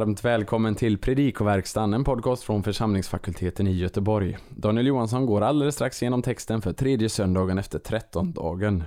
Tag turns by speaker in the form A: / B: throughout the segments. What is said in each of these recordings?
A: varmt välkommen till Predikoverkstan, en podcast från församlingsfakulteten i Göteborg. Daniel Johansson går alldeles strax igenom texten för tredje söndagen efter trettondagen.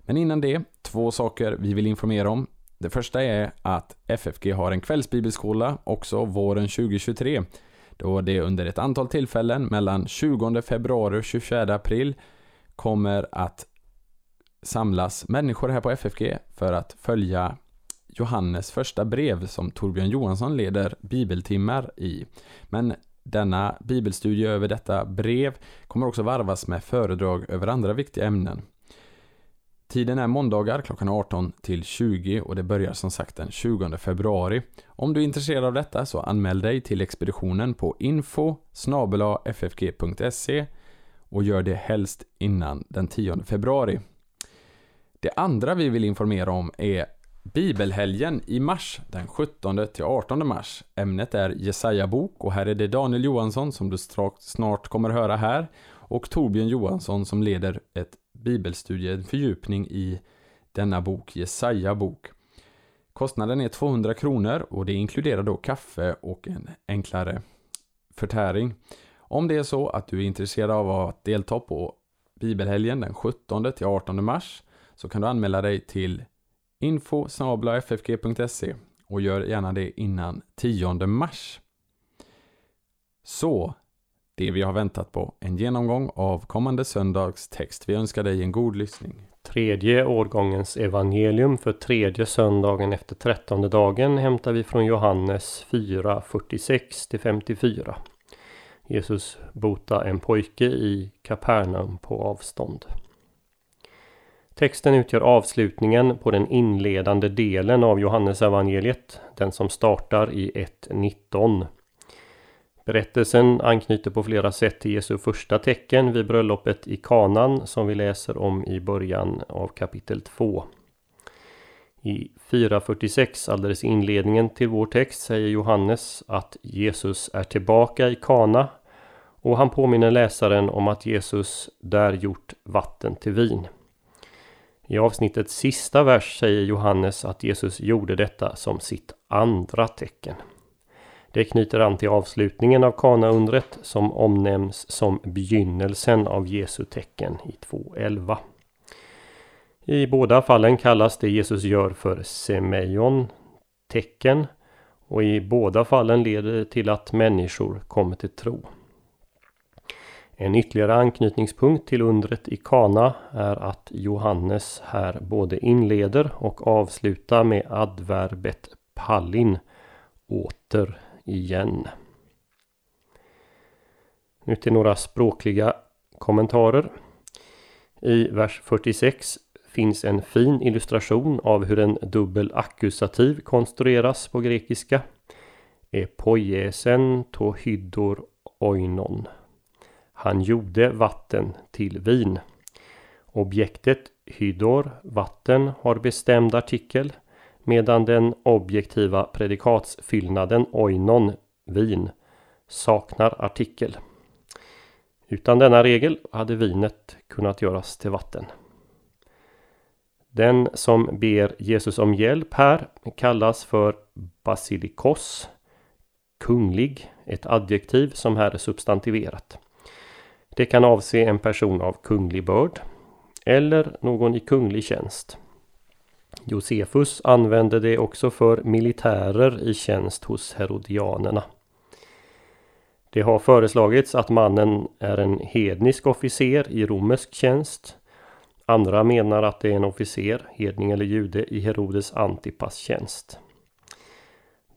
A: Men innan det, två saker vi vill informera om. Det första är att FFG har en kvällsbibelskola också våren 2023. Då det under ett antal tillfällen mellan 20 februari och 24 april kommer att samlas människor här på FFG för att följa Johannes första brev som Torbjörn Johansson leder bibeltimmar i. Men denna bibelstudie över detta brev kommer också varvas med föredrag över andra viktiga ämnen. Tiden är måndagar klockan 18 till 20 och det börjar som sagt den 20 februari. Om du är intresserad av detta så anmäl dig till expeditionen på info ffg.se och gör det helst innan den 10 februari. Det andra vi vill informera om är Bibelhelgen i mars, den 17 till 18 mars. Ämnet är Jesaja bok och här är det Daniel Johansson som du snart kommer höra här och Torbjörn Johansson som leder ett bibelstudie, en fördjupning i denna bok, Jesaja bok. Kostnaden är 200 kronor och det inkluderar då kaffe och en enklare förtäring. Om det är så att du är intresserad av att delta på Bibelhelgen den 17 till 18 mars så kan du anmäla dig till info ffg.se och gör gärna det innan 10 mars. Så, det vi har väntat på, en genomgång av kommande söndags text. Vi önskar dig en god lyssning.
B: Tredje årgångens evangelium för tredje söndagen efter trettonde dagen hämtar vi från Johannes 4, 46-54. Jesus bota en pojke i Kapernaum på avstånd. Texten utgör avslutningen på den inledande delen av Johannesevangeliet, den som startar i 1.19. Berättelsen anknyter på flera sätt till Jesu första tecken vid bröllopet i Kanan som vi läser om i början av kapitel 2. I 4.46, alldeles i inledningen till vår text, säger Johannes att Jesus är tillbaka i Kana och han påminner läsaren om att Jesus där gjort vatten till vin. I avsnittets sista vers säger Johannes att Jesus gjorde detta som sitt andra tecken. Det knyter an till avslutningen av Kana-undret som omnämns som begynnelsen av Jesu tecken i 2.11. I båda fallen kallas det Jesus gör för semeion, tecken, och i båda fallen leder det till att människor kommer till tro. En ytterligare anknytningspunkt till undret i Kana är att Johannes här både inleder och avslutar med adverbet pallin, åter igen. Nu till några språkliga kommentarer. I vers 46 finns en fin illustration av hur en dubbel ackusativ konstrueras på grekiska. Epoiesen to hydor oinon. Han gjorde vatten till vin. Objektet hydor, vatten, har bestämd artikel medan den objektiva predikatsfyllnaden oinon, vin, saknar artikel. Utan denna regel hade vinet kunnat göras till vatten. Den som ber Jesus om hjälp här kallas för basilikos, kunglig, ett adjektiv som här är substantiverat. Det kan avse en person av kunglig börd eller någon i kunglig tjänst. Josefus använde det också för militärer i tjänst hos herodianerna. Det har föreslagits att mannen är en hednisk officer i romersk tjänst. Andra menar att det är en officer, hedning eller jude, i Herodes Antipas tjänst.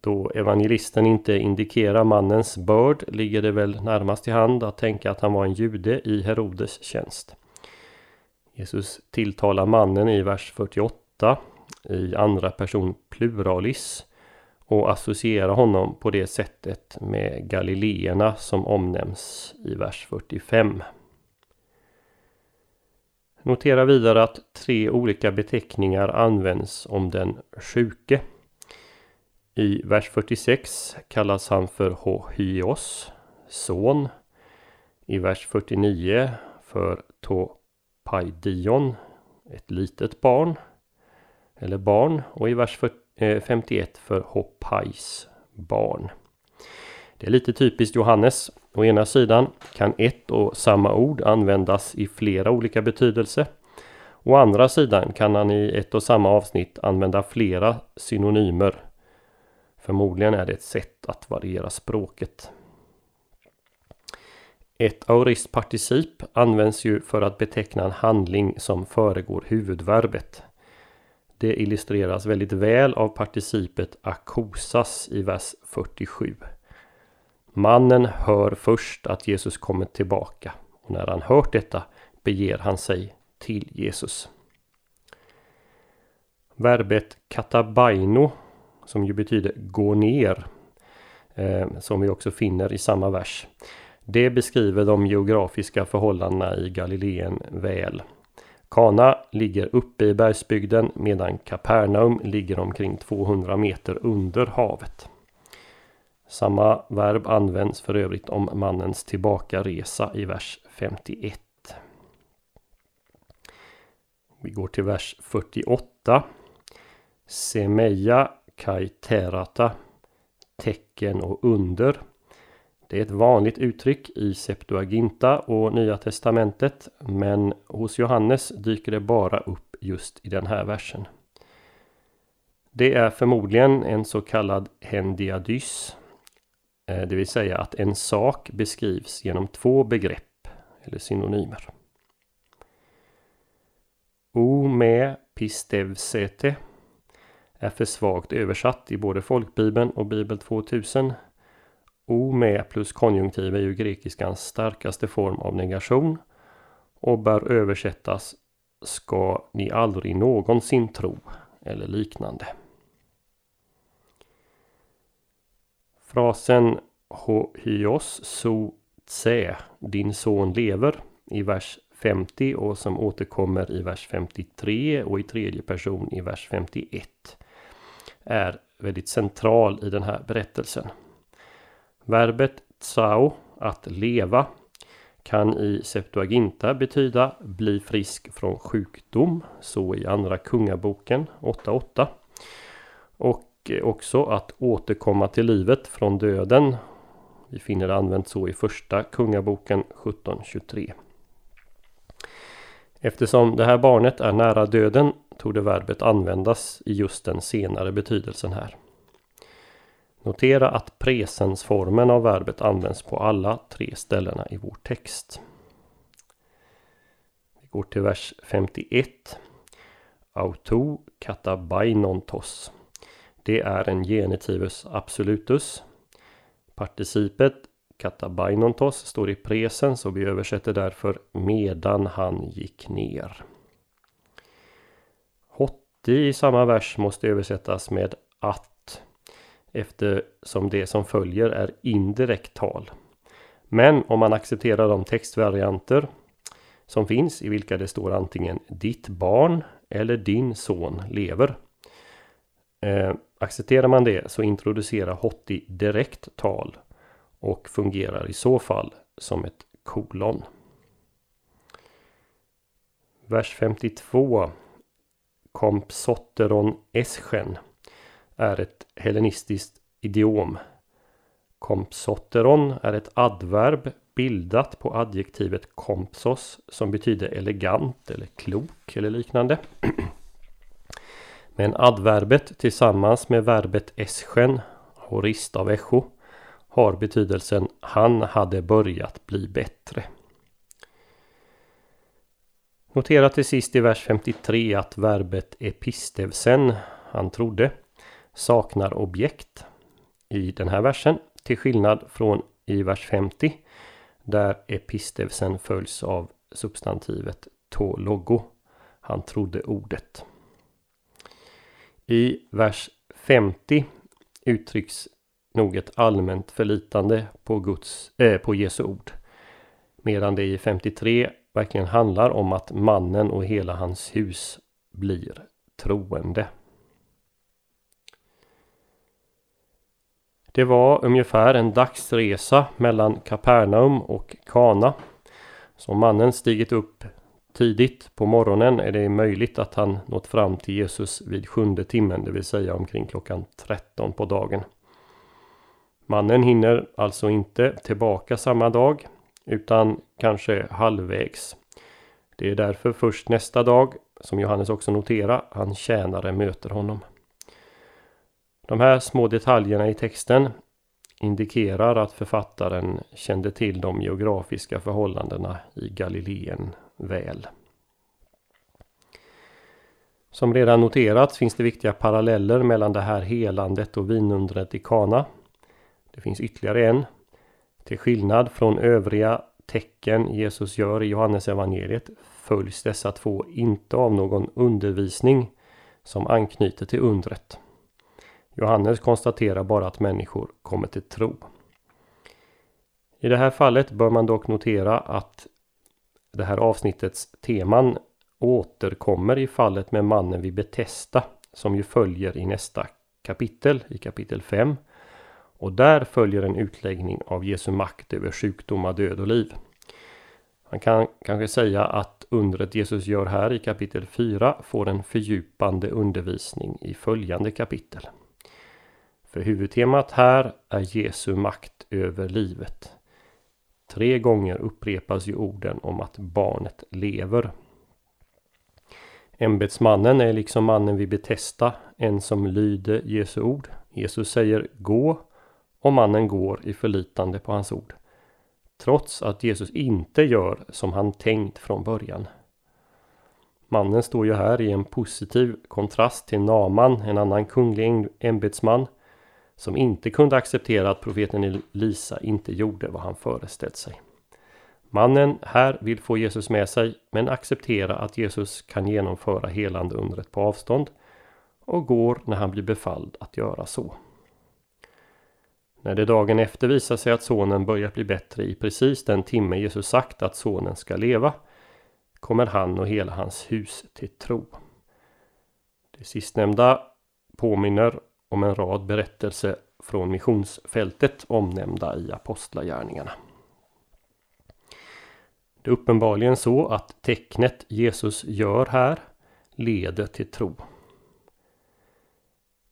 B: Då evangelisten inte indikerar mannens börd ligger det väl närmast till hand att tänka att han var en jude i Herodes tjänst. Jesus tilltalar mannen i vers 48 i andra person pluralis och associerar honom på det sättet med galileerna som omnämns i vers 45. Notera vidare att tre olika beteckningar används om den sjuke. I vers 46 kallas han för Hohyos, son. I vers 49 för Topaidion, ett litet barn eller barn. Och i vers 51 eh, för Hopais, barn. Det är lite typiskt Johannes. Å ena sidan kan ett och samma ord användas i flera olika betydelser. Å andra sidan kan han i ett och samma avsnitt använda flera synonymer. Förmodligen är det ett sätt att variera språket. Ett aoristparticip används ju för att beteckna en handling som föregår huvudverbet. Det illustreras väldigt väl av participet akosas i vers 47. Mannen hör först att Jesus kommer tillbaka och när han hört detta beger han sig till Jesus. Verbet katabaino som ju betyder gå ner eh, som vi också finner i samma vers. Det beskriver de geografiska förhållandena i Galileen väl. Kana ligger uppe i bergsbygden medan Kapernaum ligger omkring 200 meter under havet. Samma verb används för övrigt om mannens tillbakaresa i vers 51. Vi går till vers 48. Semeja kai terata tecken och under. Det är ett vanligt uttryck i Septuaginta och Nya Testamentet men hos Johannes dyker det bara upp just i den här versen. Det är förmodligen en så kallad hendiadys eh, det vill säga att en sak beskrivs genom två begrepp eller synonymer. O me pistevsete är för svagt översatt i både folkbibeln och bibel 2000. O med plus konjunktiv är ju grekiskans starkaste form av negation och bör översättas ska ni aldrig någonsin tro eller liknande. Frasen Hohyos, so tse, din son lever i vers 50 och som återkommer i vers 53 och i tredje person i vers 51 är väldigt central i den här berättelsen. Verbet tsao, att leva, kan i Septuaginta betyda bli frisk från sjukdom, så i Andra Kungaboken 8.8. Och också att återkomma till livet från döden. Vi finner det använt så i första Kungaboken 1723. Eftersom det här barnet är nära döden tog det verbet användas i just den senare betydelsen här. Notera att presensformen av verbet används på alla tre ställena i vår text. Vi går till vers 51. Auto katabainontos. Det är en genitivus absolutus. Participet katabainontos står i presens och vi översätter därför medan han gick ner. Hotti i samma vers måste översättas med att eftersom det som följer är indirekt tal. Men om man accepterar de textvarianter som finns i vilka det står antingen ditt barn eller din son lever Eh, accepterar man det så introducerar Hotti direkt tal och fungerar i så fall som ett kolon. Vers 52 Kompsotteron eschen är ett hellenistiskt idiom. Kompsotteron är ett adverb bildat på adjektivet kompsos som betyder elegant eller klok eller liknande. Men adverbet tillsammans med verbet eschen, horist av echo, har betydelsen han hade börjat bli bättre. Notera till sist i vers 53 att verbet epistevsen, han trodde, saknar objekt i den här versen till skillnad från i vers 50 där epistevsen följs av substantivet to logo. Han trodde ordet. I vers 50 uttrycks nog ett allmänt förlitande på, Guds, äh, på Jesu ord. Medan det i 53 verkligen handlar om att mannen och hela hans hus blir troende. Det var ungefär en dagsresa mellan Kapernaum och Kana. Så mannen stigit upp Tidigt på morgonen är det möjligt att han nått fram till Jesus vid sjunde timmen, det vill säga omkring klockan 13 på dagen. Mannen hinner alltså inte tillbaka samma dag utan kanske halvvägs. Det är därför först nästa dag, som Johannes också noterar, han tjänare möter honom. De här små detaljerna i texten indikerar att författaren kände till de geografiska förhållandena i Galileen väl. Som redan noterats finns det viktiga paralleller mellan det här helandet och vinundret i Kana. Det finns ytterligare en. Till skillnad från övriga tecken Jesus gör i Johannesevangeliet följs dessa två inte av någon undervisning som anknyter till undret. Johannes konstaterar bara att människor kommer till tro. I det här fallet bör man dock notera att det här avsnittets teman återkommer i fallet med mannen vid Betesta som ju följer i nästa kapitel, i kapitel 5. Och där följer en utläggning av Jesu makt över sjukdomar, död och liv. Man kan kanske säga att undret Jesus gör här i kapitel 4 får en fördjupande undervisning i följande kapitel. För huvudtemat här är Jesu makt över livet. Tre gånger upprepas ju orden om att barnet lever. Ämbetsmannen är liksom mannen vid Betesta, en som lyder Jesu ord. Jesus säger gå och mannen går i förlitande på hans ord. Trots att Jesus inte gör som han tänkt från början. Mannen står ju här i en positiv kontrast till Naman, en annan kunglig ämbetsman som inte kunde acceptera att profeten Elisa inte gjorde vad han föreställt sig. Mannen här vill få Jesus med sig men acceptera att Jesus kan genomföra helande undret på avstånd och går när han blir befalld att göra så. När det dagen efter visar sig att sonen börjat bli bättre i precis den timme Jesus sagt att sonen ska leva kommer han och hela hans hus till tro. Det sistnämnda påminner om en rad berättelser från missionsfältet omnämnda i Apostlagärningarna. Det är uppenbarligen så att tecknet Jesus gör här leder till tro.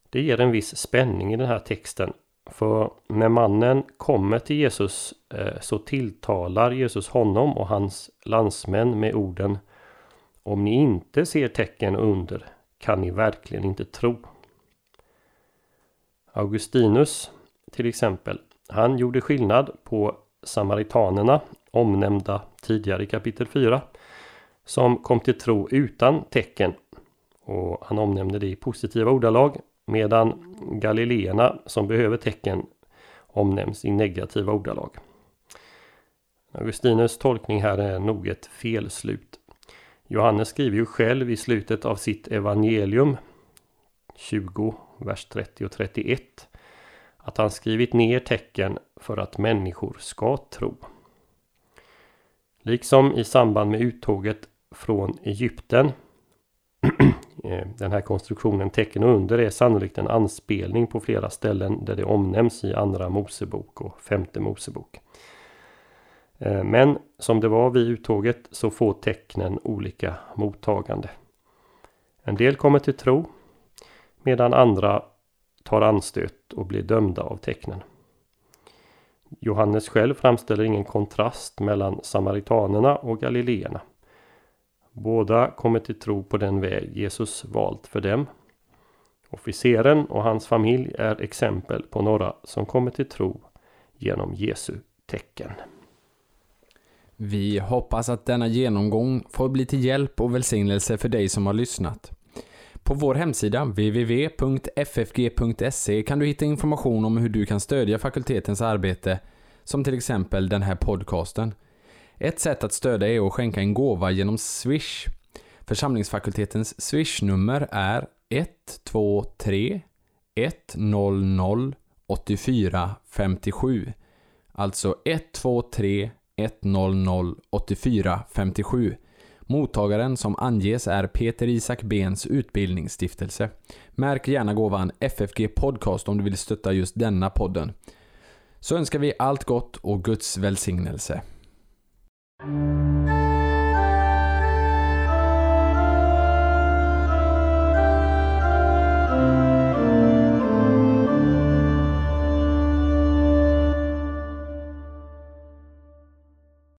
B: Det ger en viss spänning i den här texten. För när mannen kommer till Jesus eh, så tilltalar Jesus honom och hans landsmän med orden Om ni inte ser tecken under kan ni verkligen inte tro. Augustinus till exempel, han gjorde skillnad på samaritanerna omnämnda tidigare i kapitel 4 som kom till tro utan tecken och han omnämnde det i positiva ordalag medan galileerna som behöver tecken omnämns i negativa ordalag. Augustinus tolkning här är nog ett felslut. Johannes skriver ju själv i slutet av sitt evangelium 20, vers 30 och 31 att han skrivit ner tecken för att människor ska tro. Liksom i samband med uttåget från Egypten. Eh, den här konstruktionen tecken och under är sannolikt en anspelning på flera ställen där det omnämns i andra Mosebok och femte Mosebok. Eh, men som det var vid uttåget så får tecknen olika mottagande. En del kommer till tro medan andra tar anstöt och blir dömda av tecknen. Johannes själv framställer ingen kontrast mellan samaritanerna och galileerna. Båda kommer till tro på den väg Jesus valt för dem. Officeren och hans familj är exempel på några som kommer till tro genom Jesu tecken.
A: Vi hoppas att denna genomgång får bli till hjälp och välsignelse för dig som har lyssnat. På vår hemsida www.ffg.se kan du hitta information om hur du kan stödja fakultetens arbete, som till exempel den här podcasten. Ett sätt att stödja är att skänka en gåva genom Swish. Församlingsfakultetens Swish-nummer är 123 100 84 57. Alltså 123 100 84 57. Mottagaren som anges är Peter Isak Bens utbildningsstiftelse. Märk gärna gåvan FFG Podcast om du vill stötta just denna podden. Så önskar vi allt gott och Guds välsignelse. Thank you.